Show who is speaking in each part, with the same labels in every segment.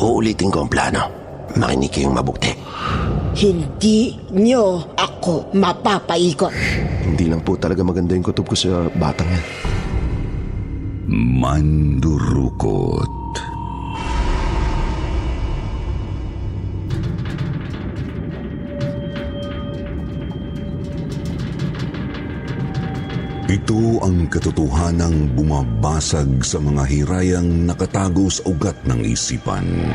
Speaker 1: Uulitin ko ang plano. Makinig kayong mabuti.
Speaker 2: Hindi nyo ako mapapaikot.
Speaker 1: Hindi lang po talaga maganda yung kutob ko sa batang yan.
Speaker 3: Mandurukot. Ito ang katotohanang bumabasag sa mga hirayang nakatago sa ugat ng isipan.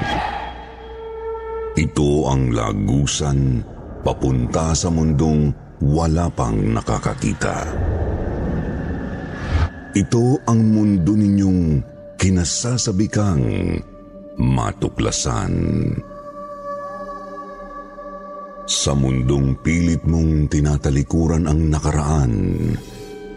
Speaker 3: Ito ang lagusan papunta sa mundong wala pang nakakakita. Ito ang mundo ninyong kinasasabikang matuklasan. Sa mundong pilit mong tinatalikuran ang nakaraan,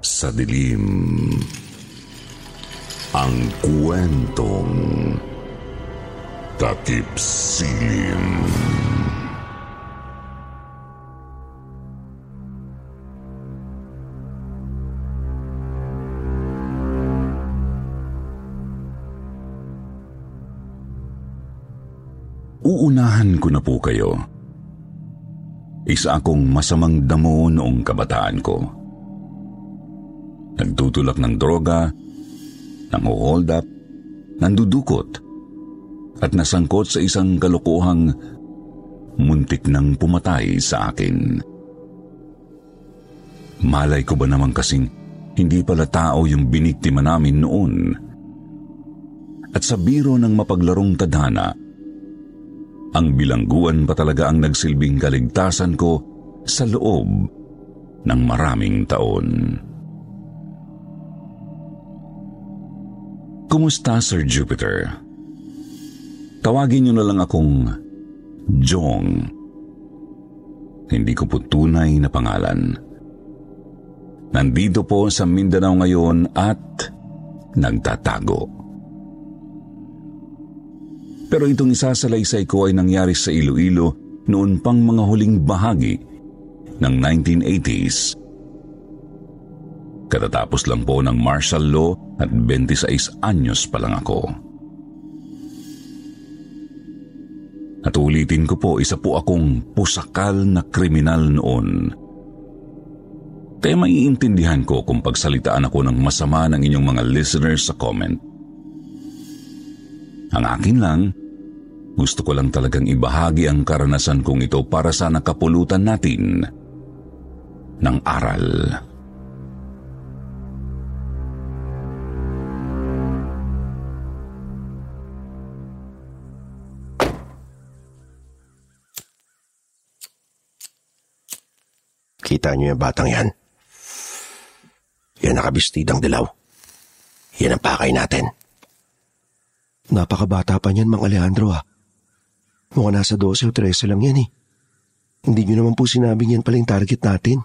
Speaker 3: sa dilim. Ang kwentong takip silim. Uunahan ko na po kayo. Isa akong masamang damo noong kabataan ko. Nagtutulak ng droga, nang hold up, nandudukot, at nasangkot sa isang kalokohang muntik nang pumatay sa akin. Malay ko ba naman kasing hindi pala tao yung biniktima namin noon? At sa biro ng mapaglarong tadhana, ang bilangguan pa talaga ang nagsilbing kaligtasan ko sa loob ng maraming taon. Kumusta, Sir Jupiter? Tawagin niyo na lang akong Jong. Hindi ko po tunay na pangalan. Nandito po sa Mindanao ngayon at nagtatago. Pero itong isasalaysay ko ay nangyari sa Iloilo noon pang mga huling bahagi ng 1980s. Katatapos lang po ng martial law at 26 anyos pa lang ako. At ulitin ko po, isa po akong pusakal na kriminal noon. Kaya maiintindihan ko kung pagsalitaan ako ng masama ng inyong mga listeners sa comment. Ang akin lang, gusto ko lang talagang ibahagi ang karanasan kong ito para sa nakapulutan natin ng aral.
Speaker 1: Kita niyo yung batang yan? Yan nakabistidang dilaw. Yan ang pakay natin. Napakabata pa niyan, Mang Alejandro ah. Mukhang nasa 12 o 13 lang yan eh. Hindi niyo naman po sinabing yan pala yung target natin.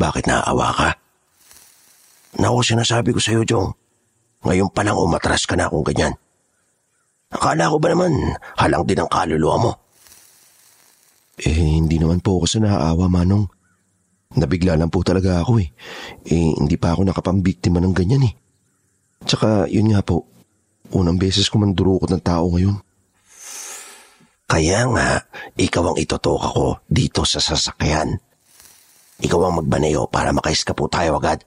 Speaker 1: Bakit naaawa ka? Naku, sinasabi ko sa'yo, Jong. Ngayon pa lang umatras ka na kung ganyan. Akala ko ba naman, halang din ang kaluluwa mo? Eh, hindi naman po ako sa naaawa, Manong. Nabigla lang po talaga ako eh. Eh, hindi pa ako nakapambiktima ng ganyan eh. Tsaka, yun nga po, unang beses ko mandurukot ng tao ngayon. Kaya nga, ikaw ang itotok ako dito sa sasakyan. Ikaw ang magbaneo para makaiska po tayo agad.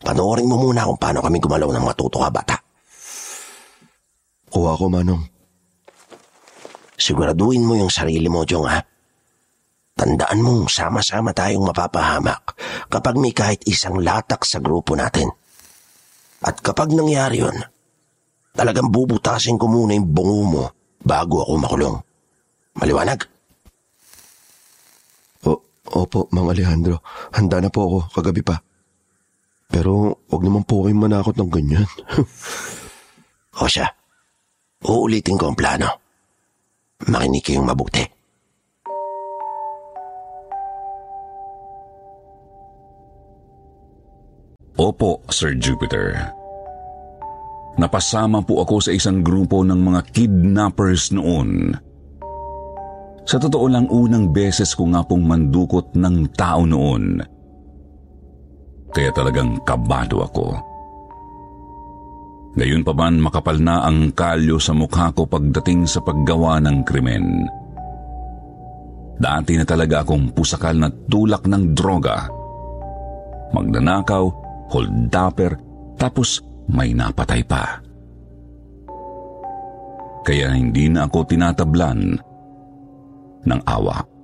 Speaker 1: Panoorin mo muna kung paano kami gumalaw ng matuto ka bata. Kuha ko, Manong. Siguraduhin mo yung sarili mo, Jong, ha? Tandaan mong sama-sama tayong mapapahamak kapag may kahit isang latak sa grupo natin. At kapag nangyari yun, talagang bubutasin ko muna yung bungo mo bago ako makulong. Maliwanag? O, opo, Mang Alejandro. Handa na po ako kagabi pa. Pero wag naman po kayong manakot ng ganyan. o siya, uulitin ko ang plano. Makinig kayong mabuti.
Speaker 3: Opo, Sir Jupiter. Napasama po ako sa isang grupo ng mga kidnappers noon. Sa totoo lang unang beses ko nga pong mandukot ng tao noon. Kaya talagang kabado ako. Gayon pa man makapal na ang kalyo sa mukha ko pagdating sa paggawa ng krimen. Dati na talaga akong pusakal na tulak ng droga. Magnanakaw, holdapper, tapos may napatay pa. Kaya hindi na ako tinatablan ng awa.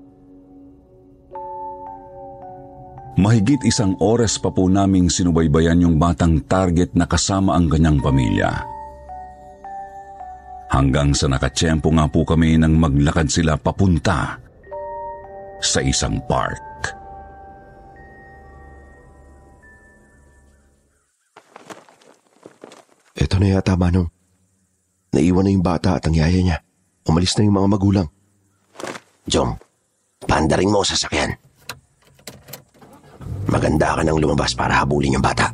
Speaker 3: Mahigit isang oras pa po naming sinubaybayan yung batang target na kasama ang kanyang pamilya. Hanggang sa nakatsyempo nga po kami nang maglakad sila papunta sa isang park.
Speaker 1: Ito na yata, Manong. Naiwan na yung bata at ang yaya niya. Umalis na yung mga magulang.
Speaker 2: Jong, pandaring mo sa sakyan. Maganda ka nang lumabas para habulin yung bata.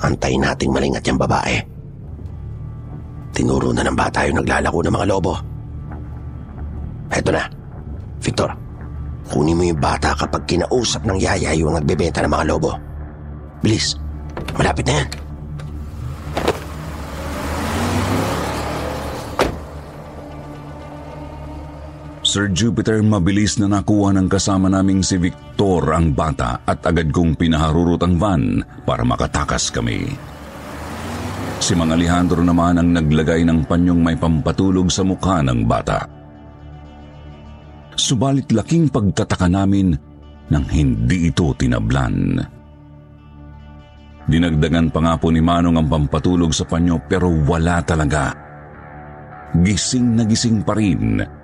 Speaker 2: Antayin nating malingat yung babae. Tinuro na ng bata yung naglalako ng mga lobo. Eto na. Victor, kunin mo yung bata kapag kinausap ng yaya yung nagbebenta ng mga lobo. Bilis, malapit na yan.
Speaker 3: Sir Jupiter, mabilis na nakuha ng kasama naming si Victor ang bata at agad kong pinaharurot ang van para makatakas kami. Si Mang Alejandro naman ang naglagay ng panyong may pampatulog sa mukha ng bata. Subalit laking pagtataka namin nang hindi ito tinablan. Dinagdagan pa nga po ni Manong ang pampatulog sa panyo pero wala talaga. Gising na gising pa rin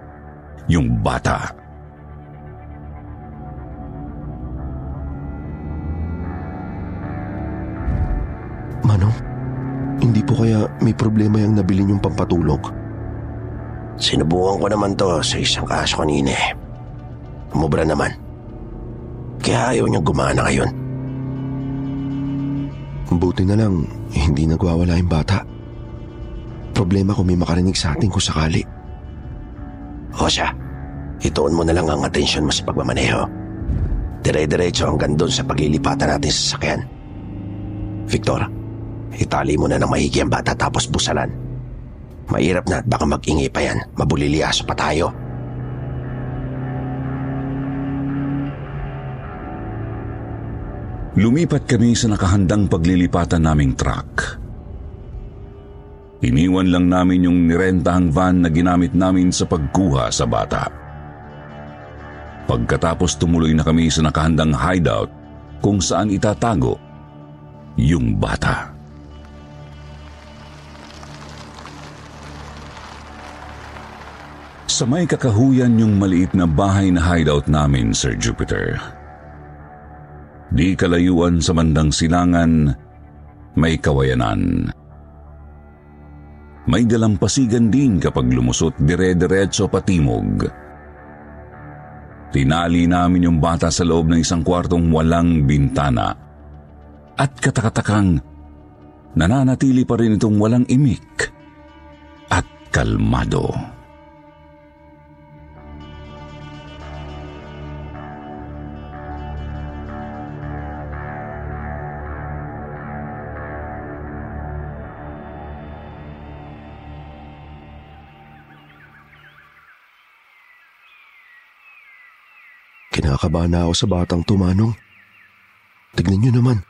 Speaker 3: yung bata.
Speaker 1: Manong, hindi po kaya may problema yung nabili yung pampatulog?
Speaker 2: Sinubukan ko naman to sa isang kaso kanina eh. Umubra naman. Kaya ayaw niyang gumana ngayon.
Speaker 1: Buti na lang, hindi nagwawala yung bata. Problema kung may makarinig sa atin kung sakali.
Speaker 2: O ituon mo na lang ang atensyon mo sa pagmamaneho. Dire-diretso hanggang doon sa paglilipatan natin sa sakyan. Victor, itali mo na ng mahigi ang bata tapos busalan. Mahirap na at baka mag-ingay pa yan. Mabulilias pa tayo.
Speaker 3: Lumipat kami sa nakahandang paglilipatan naming truck. Iniwan lang namin yung nirentahang van na ginamit namin sa pagkuha sa bata. Pagkatapos tumuloy na kami sa nakahandang hideout kung saan itatago yung bata. Sa may kakahuyan yung maliit na bahay na hideout namin, Sir Jupiter. Di kalayuan sa bandang silangan, may kawayanan. May dalampasigan din kapag lumusot dire-diretso patimog. Tinali namin yung bata sa loob ng isang kwartong walang bintana. at katakatakang nananatili pa rin itong walang imik at kalmado.
Speaker 1: Kinakabahan na ako sa batang tumanong. Tignan niyo naman,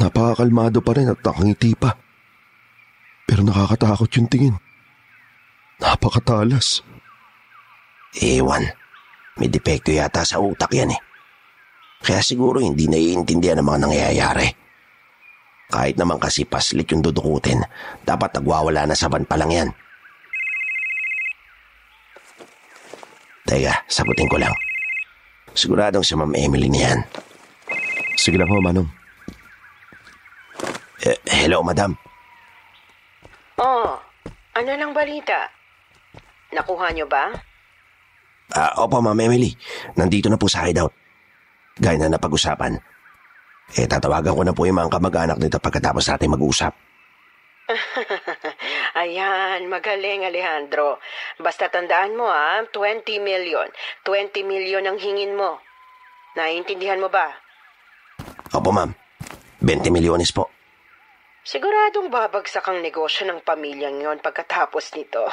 Speaker 1: napakakalmado pa rin at nakangiti pa. Pero nakakatakot yung tingin. Napakatalas.
Speaker 2: Ewan, may depekto yata sa utak yan eh. Kaya siguro hindi naiintindihan ang mga nangyayari. Kahit naman kasi paslit yung dudukutin, dapat nagwawala na sa ban pa lang yan. Teka, sagutin ko lang. Siguradong si Ma'am Emily niyan.
Speaker 1: Sige lang ho, Manong.
Speaker 2: Eh, hello, madam.
Speaker 4: Oh, ano lang balita? Nakuha niyo ba?
Speaker 2: Ah, opo, Ma'am Emily. Nandito na po sa hideout. Gaya na napag-usapan. Eh, tatawagan ko na po yung mga kamag-anak nito pagkatapos natin mag-usap.
Speaker 4: Ayan, magaling Alejandro. Basta tandaan mo ha, 20 million. 20 million ang hingin mo. Naiintindihan mo ba?
Speaker 2: Opo, ma'am. 20 milyones po.
Speaker 4: Siguradong babagsak ang negosyo ng pamilyang yon pagkatapos nito.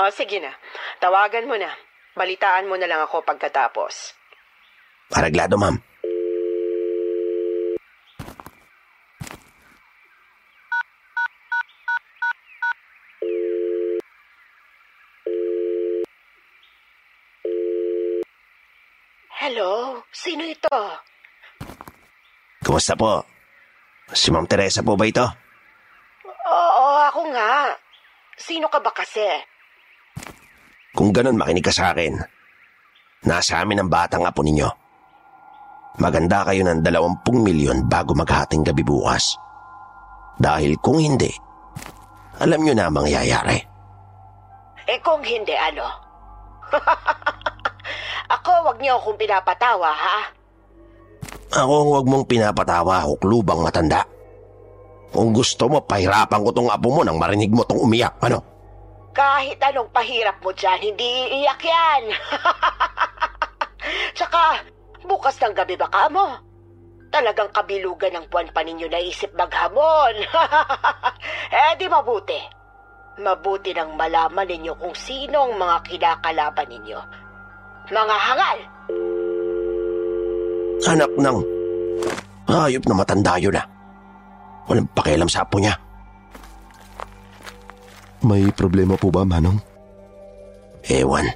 Speaker 4: o sige na, tawagan mo na. Balitaan mo na lang ako pagkatapos.
Speaker 2: Paraglado, ma'am.
Speaker 4: Hello, sino ito?
Speaker 2: Kumusta po? Si Ma'am Teresa po ba ito?
Speaker 4: Oo, ako nga. Sino ka ba kasi?
Speaker 2: Kung ganun, makinig ka sa akin. Nasa amin ang batang apo ninyo. Maganda kayo ng dalawampung milyon bago maghating gabi bukas. Dahil kung hindi, alam nyo na ang mangyayari.
Speaker 4: Eh kung hindi, ano? Ako, wag niyo akong pinapatawa, ha?
Speaker 2: Ako ang huwag mong pinapatawa, huklubang matanda. Kung gusto mo, pahirapan ko tong apo mo nang marinig mo tong umiyak, ano?
Speaker 4: Kahit anong pahirap mo dyan, hindi iiyak yan. Tsaka, bukas ng gabi baka mo. Talagang kabilugan ng buwan pa ninyo naisip maghamon. eh di mabuti. Mabuti nang malaman ninyo kung sino ang mga kinakalaban ninyo. Mga hangal!
Speaker 2: Anak ng... Hayop na matanda yun ah. Walang pakialam sa apo niya.
Speaker 1: May problema po ba, Manong?
Speaker 2: Ewan.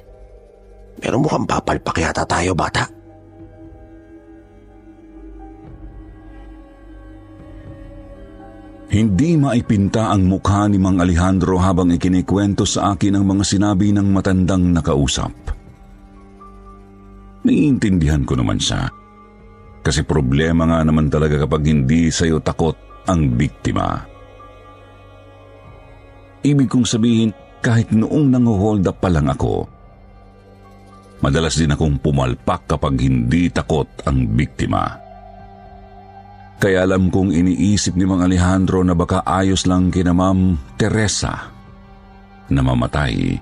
Speaker 2: Pero mukhang papalpak yata tayo, bata.
Speaker 3: Hindi maipinta ang mukha ni Mang Alejandro habang ikinikwento sa akin ang mga sinabi ng matandang nakausap. Naiintindihan ko naman siya. Kasi problema nga naman talaga kapag hindi sa'yo takot ang biktima. Ibig kong sabihin, kahit noong nanguhold up pa lang ako, madalas din akong pumalpak kapag hindi takot ang biktima. Kaya alam kong iniisip ni Mang Alejandro na baka ayos lang kina Ma'am Teresa na mamatay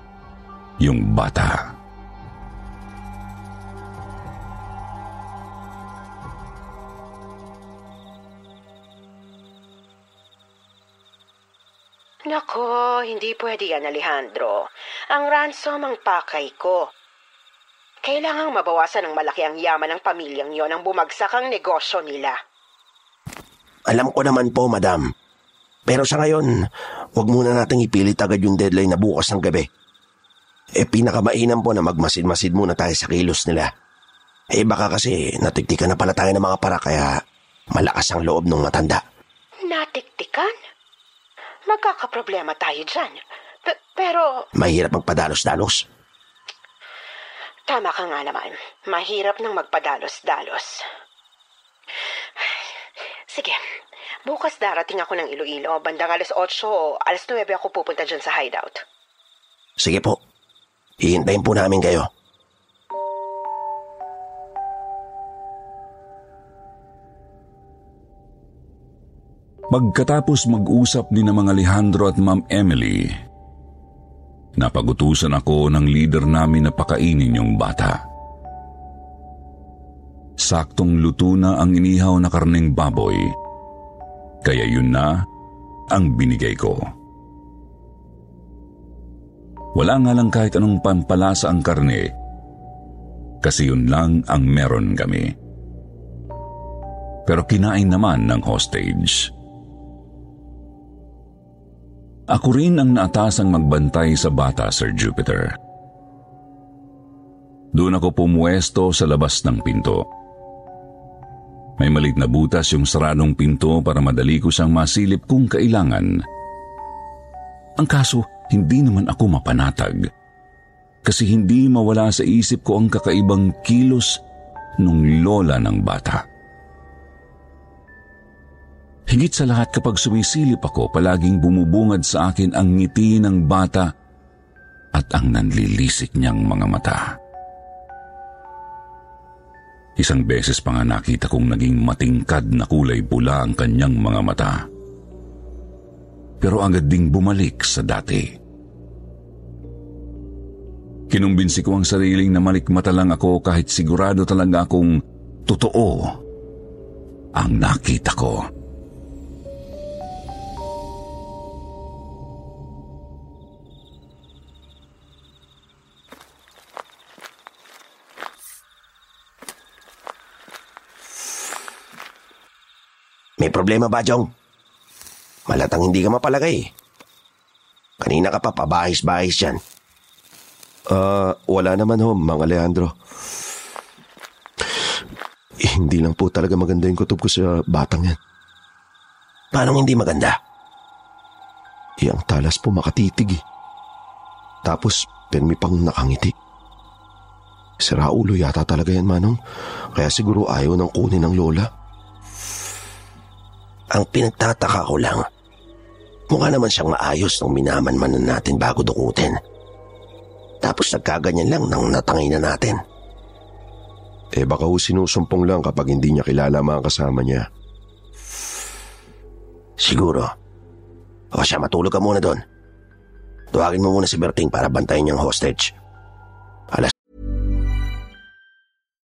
Speaker 3: yung bata.
Speaker 4: Nako, hindi pwede yan, Alejandro. Ang ransom ang pakay ko. Kailangang mabawasan ng malaki ang yaman ng pamilyang yon ang bumagsak ang negosyo nila.
Speaker 2: Alam ko naman po, madam. Pero sa ngayon, wag muna nating ipilit agad yung deadline na bukas ng gabi. Eh, pinakamainam po na magmasid-masid muna tayo sa kilos nila. Eh, baka kasi natiktikan na pala tayo ng mga para kaya malakas ang loob ng matanda.
Speaker 4: Natiktikan? Magkakaproblema tayo dyan. P- pero,
Speaker 2: Mahirap magpadalos-dalos.
Speaker 4: tama ka nga naman. Mahirap nang magpadalos-dalos. Sige, bukas darating ako ng Iloilo. Bandang alas 8 o alas 9 ako pupunta dyan sa hideout.
Speaker 2: Sige po. Hihintayin po namin kayo.
Speaker 3: Pagkatapos mag-usap ni na mga Alejandro at Ma'am Emily, napagutusan ako ng leader namin na pakainin yung bata. Saktong luto na ang inihaw na karneng baboy, kaya yun na ang binigay ko. Wala nga lang kahit anong pampalasa ang karne, kasi yun lang ang meron kami. Pero kinain naman ng hostage. Ako rin ang naatasang magbantay sa bata, Sir Jupiter. Doon ako pumuesto sa labas ng pinto. May malit na butas yung saradong pinto para madali ko siyang masilip kung kailangan. Ang kaso, hindi naman ako mapanatag. Kasi hindi mawala sa isip ko ang kakaibang kilos nung lola ng bata. Higit sa lahat kapag sumisilip ako, palaging bumubungad sa akin ang ngiti ng bata at ang nanlilisik niyang mga mata. Isang beses pa nga nakita kong naging matingkad na kulay pula ang kanyang mga mata. Pero agad ding bumalik sa dati. Kinumbinsi ko ang sariling na malikmata lang ako kahit sigurado talaga akong totoo ang nakita ko.
Speaker 2: May problema ba, Jong? Malatang hindi ka mapalagay. Kanina ka pa pabahis-bahis dyan.
Speaker 1: Ah, uh, wala naman ho, Mang Alejandro. Eh, hindi lang po talaga maganda yung kutob ko sa batang yan.
Speaker 2: Paano hindi maganda?
Speaker 1: Eh, ang talas po makatitig eh. Tapos, permi pang nakangiti. Sira ulo yata talaga yan, Manong. Kaya siguro ayaw ng kunin ng lola.
Speaker 2: Ang pinagtataka ko lang, mukha naman siyang maayos nung minaman-manan natin bago dukutin. Tapos nagkaganyan lang nang natangay na natin.
Speaker 1: Eh baka ho sinusumpong lang kapag hindi niya kilala mga kasama niya.
Speaker 2: Siguro. O siya, matulog ka muna doon. Tuwagin mo muna si Berting para bantayan niyang hostage.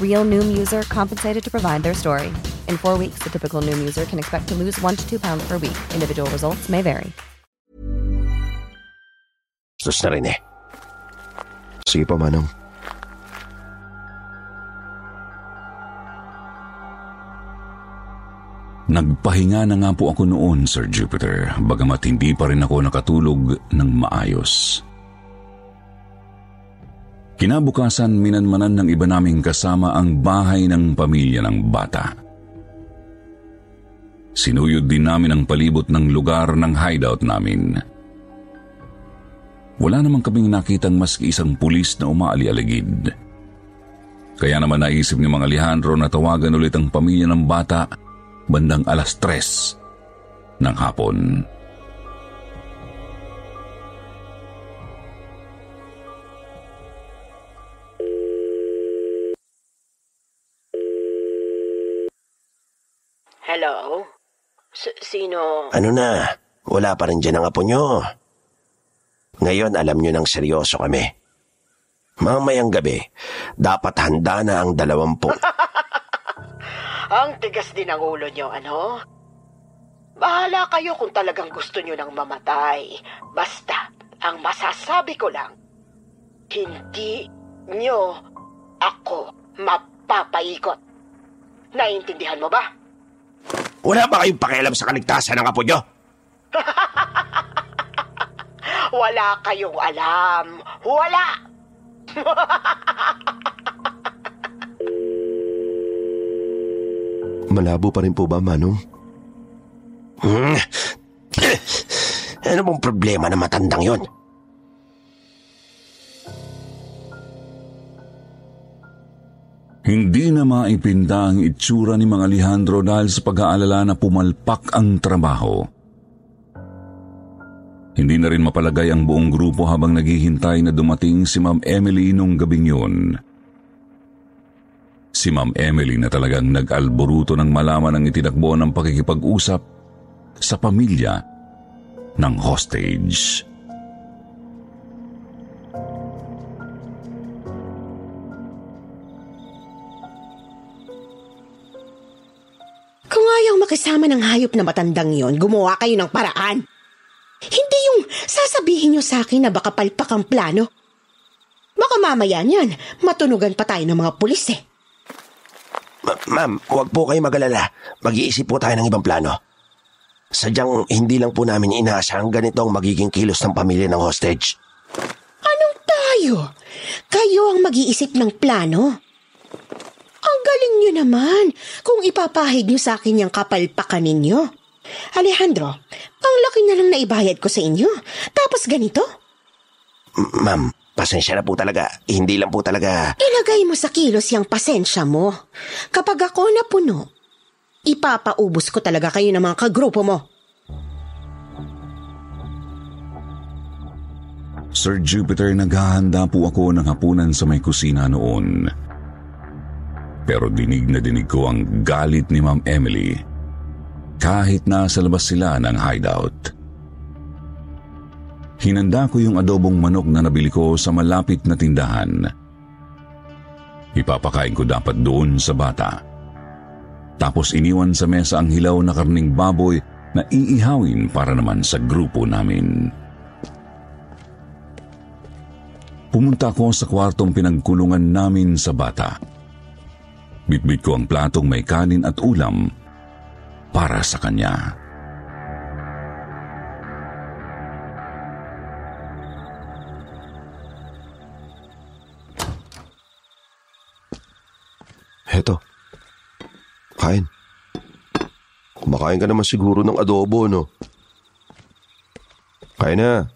Speaker 5: Real Noom user compensated to provide their story. In four weeks, the typical Noom user can expect to lose one to two pounds per week. Individual results may vary.
Speaker 2: Sus na rin eh.
Speaker 1: Sige pa, Manong.
Speaker 3: Nagpahinga na nga po ako noon, Sir Jupiter, bagamat hindi pa rin ako nakatulog ng maayos. Kinabukasan, minanmanan ng iba naming kasama ang bahay ng pamilya ng bata. Sinuyod din namin ang palibot ng lugar ng hideout namin. Wala naman kaming nakitang maski isang pulis na umaali-aligid. Kaya naman naisip ni Mang Alejandro na tawagan ulit ang pamilya ng bata bandang alas tres ng hapon.
Speaker 4: S- sino?
Speaker 2: Ano na? Wala pa rin dyan ang apo nyo. Ngayon alam nyo nang seryoso kami. Mamayang gabi, dapat handa na ang dalawampung.
Speaker 4: Ang tigas din ang ulo nyo, ano? Bahala kayo kung talagang gusto nyo nang mamatay. Basta, ang masasabi ko lang, hindi nyo ako mapapaikot. Naiintindihan mo ba?
Speaker 2: Wala ba kayong pakialam sa kaligtasan ng apo nyo?
Speaker 4: Wala kayong alam. Wala!
Speaker 1: Malabo pa rin po ba, Manong?
Speaker 2: Hmm? ano bang problema na matandang yon?
Speaker 3: Hindi na maipinda ang itsura ni Mang Alejandro dahil sa pag-aalala na pumalpak ang trabaho. Hindi na rin mapalagay ang buong grupo habang naghihintay na dumating si Ma'am Emily nung gabing yun. Si Ma'am Emily na talagang nag-alboruto ng malaman ang itinakbo ng pakikipag-usap sa pamilya ng hostage.
Speaker 4: Ayaw makisama ng hayop na matandang yon, gumawa kayo ng paraan. Hindi yung sasabihin nyo sa akin na baka palpak ang plano. Baka mamaya niyan, matunugan pa tayo ng mga pulis eh.
Speaker 2: Ma- ma'am, huwag po kayo magalala. Mag-iisip po tayo ng ibang plano. Sadyang hindi lang po namin inaasahang ganito ang magiging kilos ng pamilya ng hostage.
Speaker 4: Anong tayo? Kayo ang mag-iisip ng plano? Nyo naman kung ipapahid nyo sa akin yung kapalpakan ninyo. Alejandro, ang laki na lang na ibayad ko sa inyo. Tapos ganito?
Speaker 2: Ma'am, pasensya na po talaga. Hindi lang po talaga...
Speaker 4: Ilagay mo sa kilos yung pasensya mo. Kapag ako napuno, ipapaubos ko talaga kayo ng mga kagrupo mo.
Speaker 3: Sir Jupiter, naghahanda po ako ng hapunan sa may kusina noon. Pero dinig na dinig ko ang galit ni Ma'am Emily kahit nasa labas sila ng hideout. Hinanda ko yung adobong manok na nabili ko sa malapit na tindahan. Ipapakain ko dapat doon sa bata. Tapos iniwan sa mesa ang hilaw na karning baboy na iihawin para naman sa grupo namin. Pumunta ako sa kwartong pinagkulungan namin sa bata. Bitbit ko ang platong may kanin at ulam para sa kanya.
Speaker 1: Heto. Kain. Kumakain ka naman siguro ng adobo, no? Kain na.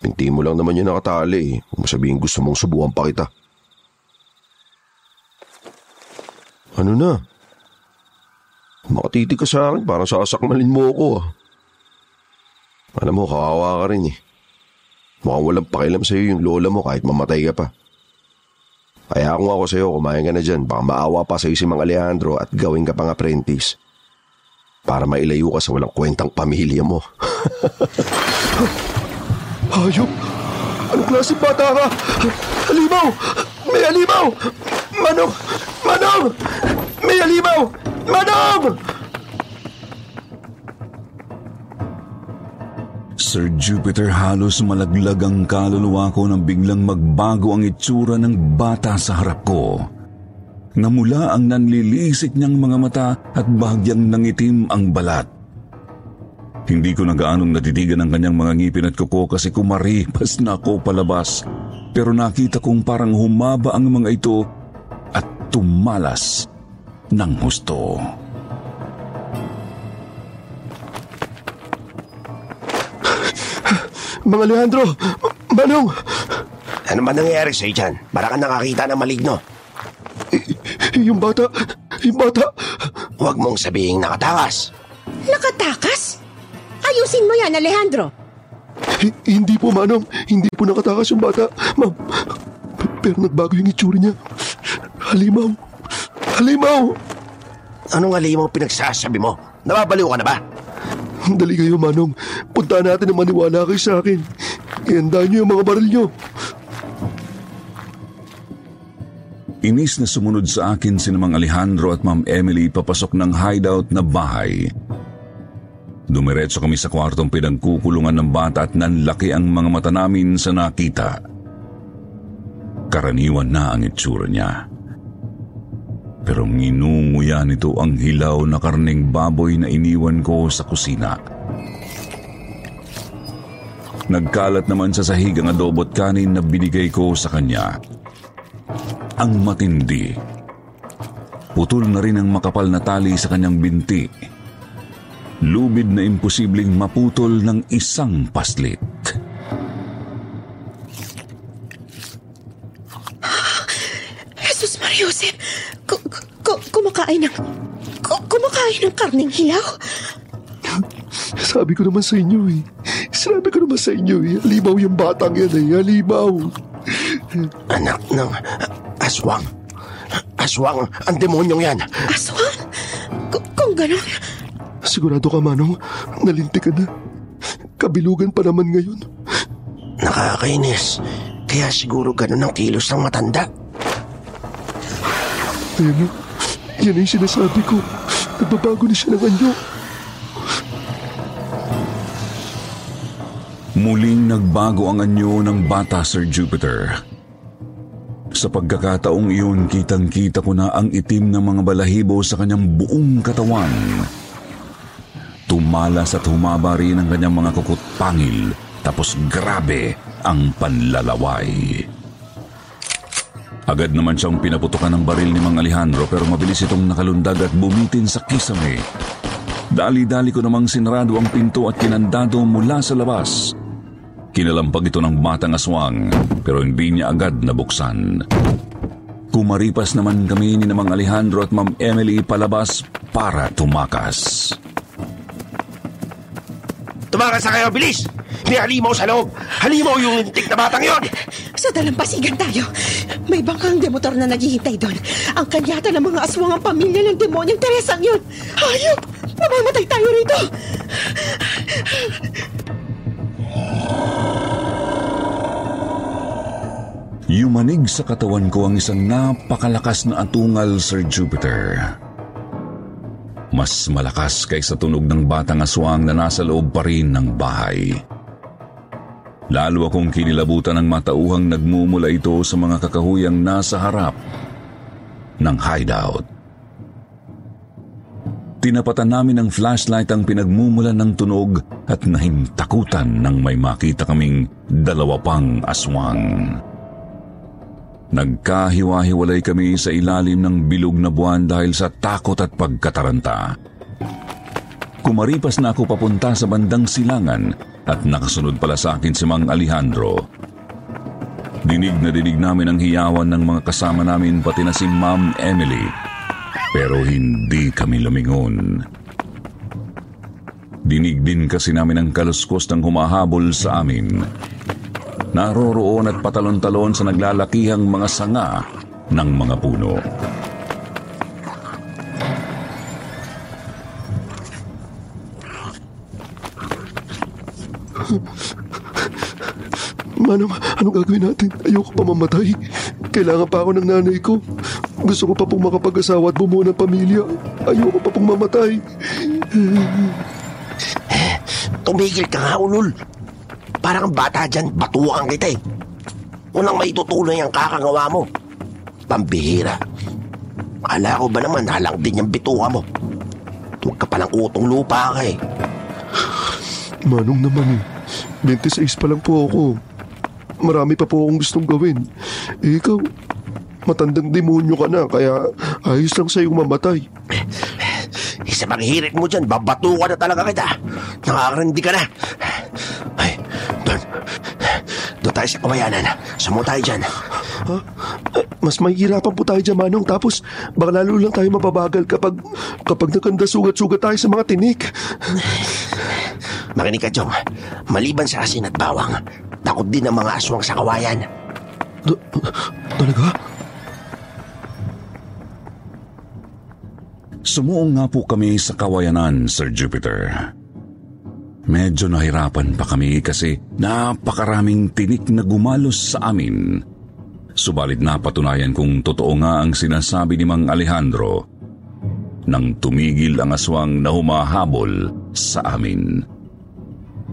Speaker 1: Pinti mo lang naman yung nakatali. Kung sabihin gusto mong subukan pa kita. Ano na? Makatiti ka sa akin, parang sasakmalin mo ako. ah. Alam mo, kawawa ka rin eh. Mukhang walang pakialam sa'yo yung lola mo kahit mamatay ka pa. Kaya kung ako sa'yo, kumain ka na dyan. Baka maawa pa sa'yo si Mang Alejandro at gawin ka pang apprentice. Para mailayo ka sa walang kwentang pamilya mo. Hayop! Anong klase bata ka? Halimaw! May halimaw! Manong! Manong! May halimaw! Manong!
Speaker 3: Sir Jupiter halos malaglag ang kaluluwa ko nang biglang magbago ang itsura ng bata sa harap ko. Namula ang nanlilisik niyang mga mata at bahagyang nangitim ang balat. Hindi ko na gaanong natitigan ang kanyang mga ngipin at kuko kasi kumaripas na ako palabas. Pero nakita kong parang humaba ang mga ito at tumalas ng husto.
Speaker 1: Mang Alejandro! Manong!
Speaker 2: Ano ba nangyayari sa'yo dyan? Para ka nakakita ng maligno.
Speaker 1: Yung bata! Yung bata!
Speaker 2: Huwag mong sabihin nakatakas.
Speaker 4: Nakatakas? Ayusin mo yan, Alejandro.
Speaker 1: Hindi po, Manong. Hindi po nakatakas yung bata. Ma'am, pero nagbago yung itsura niya. Halimaw! Halimaw!
Speaker 2: Anong alimang pinagsasabi mo? Nababaliw ka na ba?
Speaker 1: Dali kayo, Manong. Punta natin ang maniwala kayo sa akin. Ihandaan niyo yung mga baril niyo.
Speaker 3: Inis na sumunod sa akin si Mang Alejandro at Ma'am Emily papasok ng hideout na bahay. Dumiretso kami sa kwartong pinagkukulungan ng bata at nanlaki ang mga mata namin sa nakita. Karaniwan na ang itsura niya. Pero nginunguya nito ang hilaw na karning baboy na iniwan ko sa kusina. Nagkalat naman sa sahig ang adobo't kanin na binigay ko sa kanya. Ang matindi. Putol na rin ang makapal na tali sa kanyang binti. Lubid na imposibleng maputol ng isang paslit.
Speaker 4: Jesus Mariusip, ku- ku- kumakain ng... ku- kumakain ng karning hilaw.
Speaker 1: Sabi ko naman sa inyo eh. Sabi ko naman sa inyo eh. Halimaw yung batang yan eh. Halimaw.
Speaker 2: Anak ng aswang. Aswang, ang demonyong yan.
Speaker 4: Aswang? Ku- kung ganon,
Speaker 1: Sigurado ka, Manong. Nalinti ka na. Kabilugan pa naman ngayon.
Speaker 2: Nakakainis. Kaya siguro ganun ang kilos ng matanda.
Speaker 1: Ayan o. Yan ang sinasabi ko. Nagbabago na siya ng anyo.
Speaker 3: Muling nagbago ang anyo ng bata, Sir Jupiter. Sa pagkakataong iyon, kitang-kita ko na ang itim ng mga balahibo sa kanyang buong katawan. Tumalas at humaba rin ang kanyang mga kukut pangil, tapos grabe ang panlalaway. Agad naman siyang pinaputukan ng baril ni Mang Alejandro pero mabilis itong nakalundag at bumitin sa kisame. Dali-dali ko namang sinarado ang pinto at kinandado mula sa labas. Kinalampag ito ng batang aswang pero hindi niya agad nabuksan. Kumaripas naman kami ni Mang Alejandro at Ma'am Emily palabas para tumakas.
Speaker 2: Tumakas na kayo, bilis! May halimaw sa loob! Halimaw yung lintik na batang yon!
Speaker 4: sa dalampasigan tayo. May bangkang demotor na naghihintay doon. Ang kanyata ng mga aswang ang pamilya ng demonyong Teresang yun. Hayop! Mamamatay tayo rito!
Speaker 3: Yumanig sa katawan ko ang isang napakalakas na atungal, Sir Jupiter. Mas malakas kaysa tunog ng batang aswang na nasa loob pa rin ng bahay. Lalo akong kinilabutan ng matauhang nagmumula ito sa mga kakahuyang nasa harap ng hideout. Tinapatan namin ng flashlight ang pinagmumulan ng tunog at nahimtakutan nang may makita kaming dalawa pang aswang. Nagkahiwa-hiwalay kami sa ilalim ng bilog na buwan dahil sa takot at pagkataranta. Kumaripas na ako papunta sa bandang silangan at nakasunod pala sa akin si Mang Alejandro. Dinig na dinig namin ang hiyawan ng mga kasama namin pati na si Ma'am Emily. Pero hindi kami lumingon. Dinig din kasi namin ang kaluskos ng humahabol sa amin. Naroroon at patalon-talon sa naglalakihang mga sanga ng mga puno.
Speaker 1: Manong, anong gagawin natin? Ayoko pa mamatay. Kailangan pa ako ng nanay ko. Gusto ko pa pong makapag-asawa at bumuo ng pamilya. Ayoko pa pong mamatay.
Speaker 2: Tumigil ka nga, ulul. Parang ang bata dyan, batukan kita eh. Unang may tutuloy ang kakagawa mo. Pambihira. Akala ko ba naman halang din yung bituka mo? Huwag ka palang utong lupa ka eh.
Speaker 1: Manong naman eh. 26 pa lang po ako. Marami pa po akong gustong gawin. Eh, ikaw, matandang demonyo ka na, kaya ayos lang sa'yong mamatay.
Speaker 2: Isa mga hirit mo dyan, babatukan na talaga kita. Nakakarindi ka na. Tayo sa kawayanan. Sumo tayo dyan.
Speaker 1: Ha? Eh, Mas mahihirapan po tayo dyan, Manong. Tapos, baka lalo lang tayo mababagal kapag, kapag nakanda sugat-sugat tayo sa mga tinik.
Speaker 2: Makinig ka, Jong. Maliban sa asin at bawang, takot din ang mga aswang sa kawayan.
Speaker 1: Talaga?
Speaker 3: Sumuong nga po kami sa kawayanan, Sir Jupiter. Medyo nahirapan pa kami kasi napakaraming tinik na gumalos sa amin. Subalit napatunayan kung totoo nga ang sinasabi ni Mang Alejandro nang tumigil ang aswang na humahabol sa amin.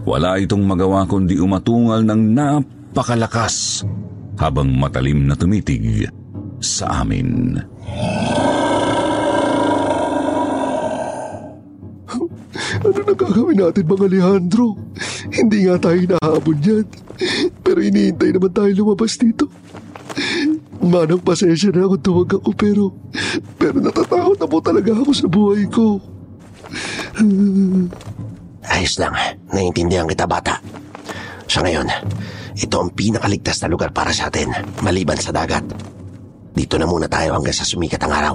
Speaker 3: Wala itong magawa kundi umatungal ng napakalakas habang matalim na tumitig sa amin.
Speaker 1: Ano gagawin natin mga Alejandro? Hindi nga tayo nahabon yan. Pero iniintay naman tayo lumabas dito. Manang pasensya na ako tuwag ako pero... Pero natatakot na po talaga ako sa buhay ko.
Speaker 2: Ayos lang, naiintindihan kita bata. Sa ngayon, ito ang pinakaligtas na lugar para sa atin, maliban sa dagat. Dito na muna tayo hanggang sa sumikat ang araw.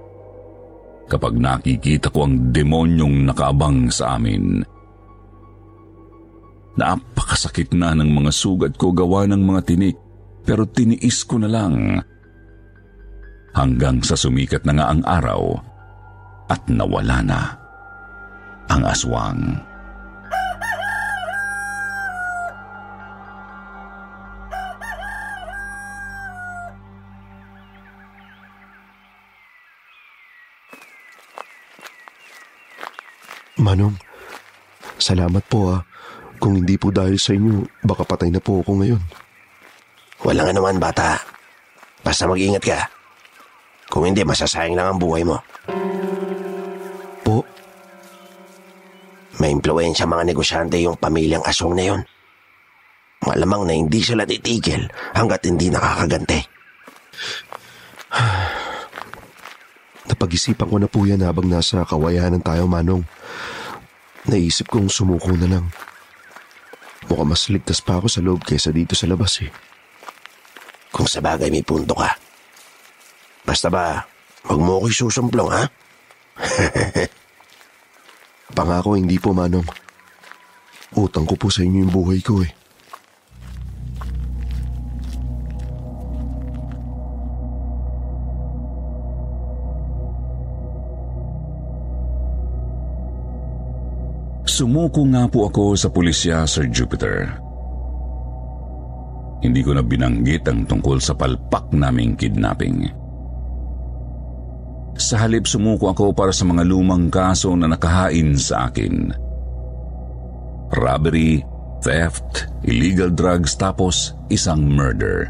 Speaker 3: kapag nakikita ko ang demonyong nakaabang sa amin. Napakasakit na ng mga sugat ko gawa ng mga tinik pero tiniis ko na lang. Hanggang sa sumikat na nga ang araw at nawala na ang aswang.
Speaker 1: Manong, salamat po ah. Kung hindi po dahil sa inyo, baka patay na po ako ngayon.
Speaker 2: Wala nga naman bata. Basta mag-ingat ka. Kung hindi, masasayang lang ang buhay mo.
Speaker 1: Po,
Speaker 2: May impluensya mga negosyante yung pamilyang asong na yun. Malamang na hindi sila titigil hanggat hindi nakakaganti.
Speaker 1: napag-isipan ko na po yan habang nasa kawayanan tayo, Manong. Naisip kong sumuko na lang. Mukhang mas ligtas pa ako sa loob kaysa dito sa labas eh.
Speaker 2: Kung sa bagay may punto ka. Basta ba, huwag mo ako'y susumplong ha?
Speaker 1: Pangako hindi po, Manong. Utang ko po sa inyo yung buhay ko eh.
Speaker 3: Sumuko nga po ako sa pulisya, Sir Jupiter. Hindi ko na binanggit ang tungkol sa palpak naming kidnapping. Sa halip sumuko ako para sa mga lumang kaso na nakahain sa akin. Robbery, theft, illegal drugs tapos isang murder.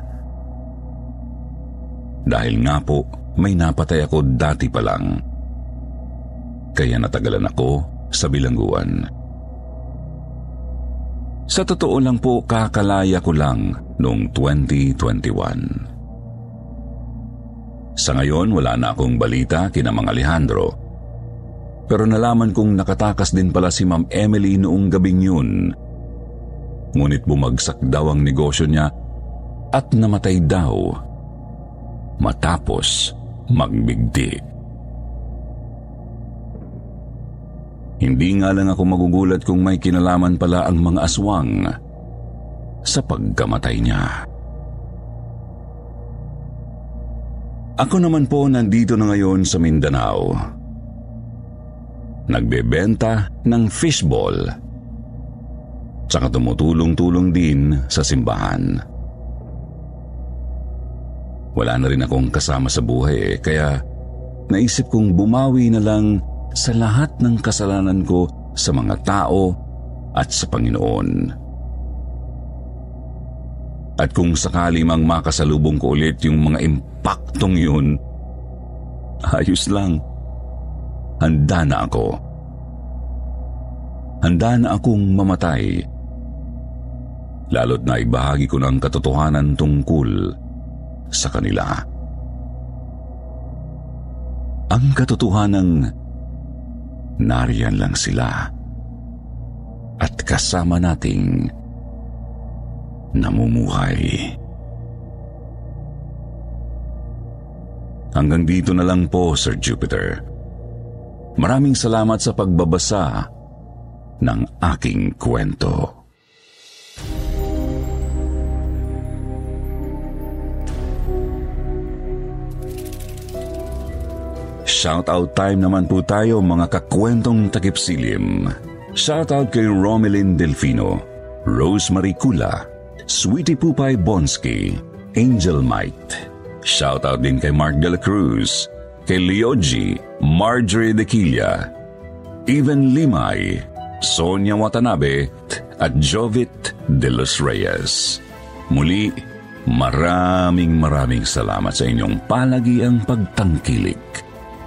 Speaker 3: Dahil nga po, may napatay ako dati pa lang. Kaya natagalan ako sa bilangguan. Sa totoo lang po, kakalaya ko lang noong 2021. Sa ngayon, wala na akong balita kina Mang Alejandro. Pero nalaman kong nakatakas din pala si Ma'am Emily noong gabing yun. Ngunit bumagsak daw ang negosyo niya at namatay daw matapos magbigti. Hindi nga lang ako magugulat kung may kinalaman pala ang mga aswang sa pagkamatay niya. Ako naman po nandito na ngayon sa Mindanao. Nagbebenta ng fishball. Tsaka tumutulong-tulong din sa simbahan. Wala na rin akong kasama sa buhay eh, kaya naisip kong bumawi na lang sa lahat ng kasalanan ko sa mga tao at sa Panginoon. At kung sakali mang makasalubong ko ulit yung mga impaktong yun, ayos lang. Handa na ako. Handa na akong mamatay. Lalo't na ibahagi ko ng katotohanan tungkol sa kanila. Ang katotohanan nariyan lang sila. At kasama nating namumuhay. Hanggang dito na lang po, Sir Jupiter. Maraming salamat sa pagbabasa ng aking kwento. Shoutout time naman po tayo mga kakwentong takipsilim. Shoutout kay Romelyn Delfino, Rosemary Kula, Sweetie Pupay Bonsky, Angel Might. Shoutout din kay Mark De La Cruz, kay Leoji, Marjorie Dequilla, Even Limay, Sonia Watanabe at Jovit De Los Reyes. Muli, maraming maraming salamat sa inyong palagiang pagtangkilik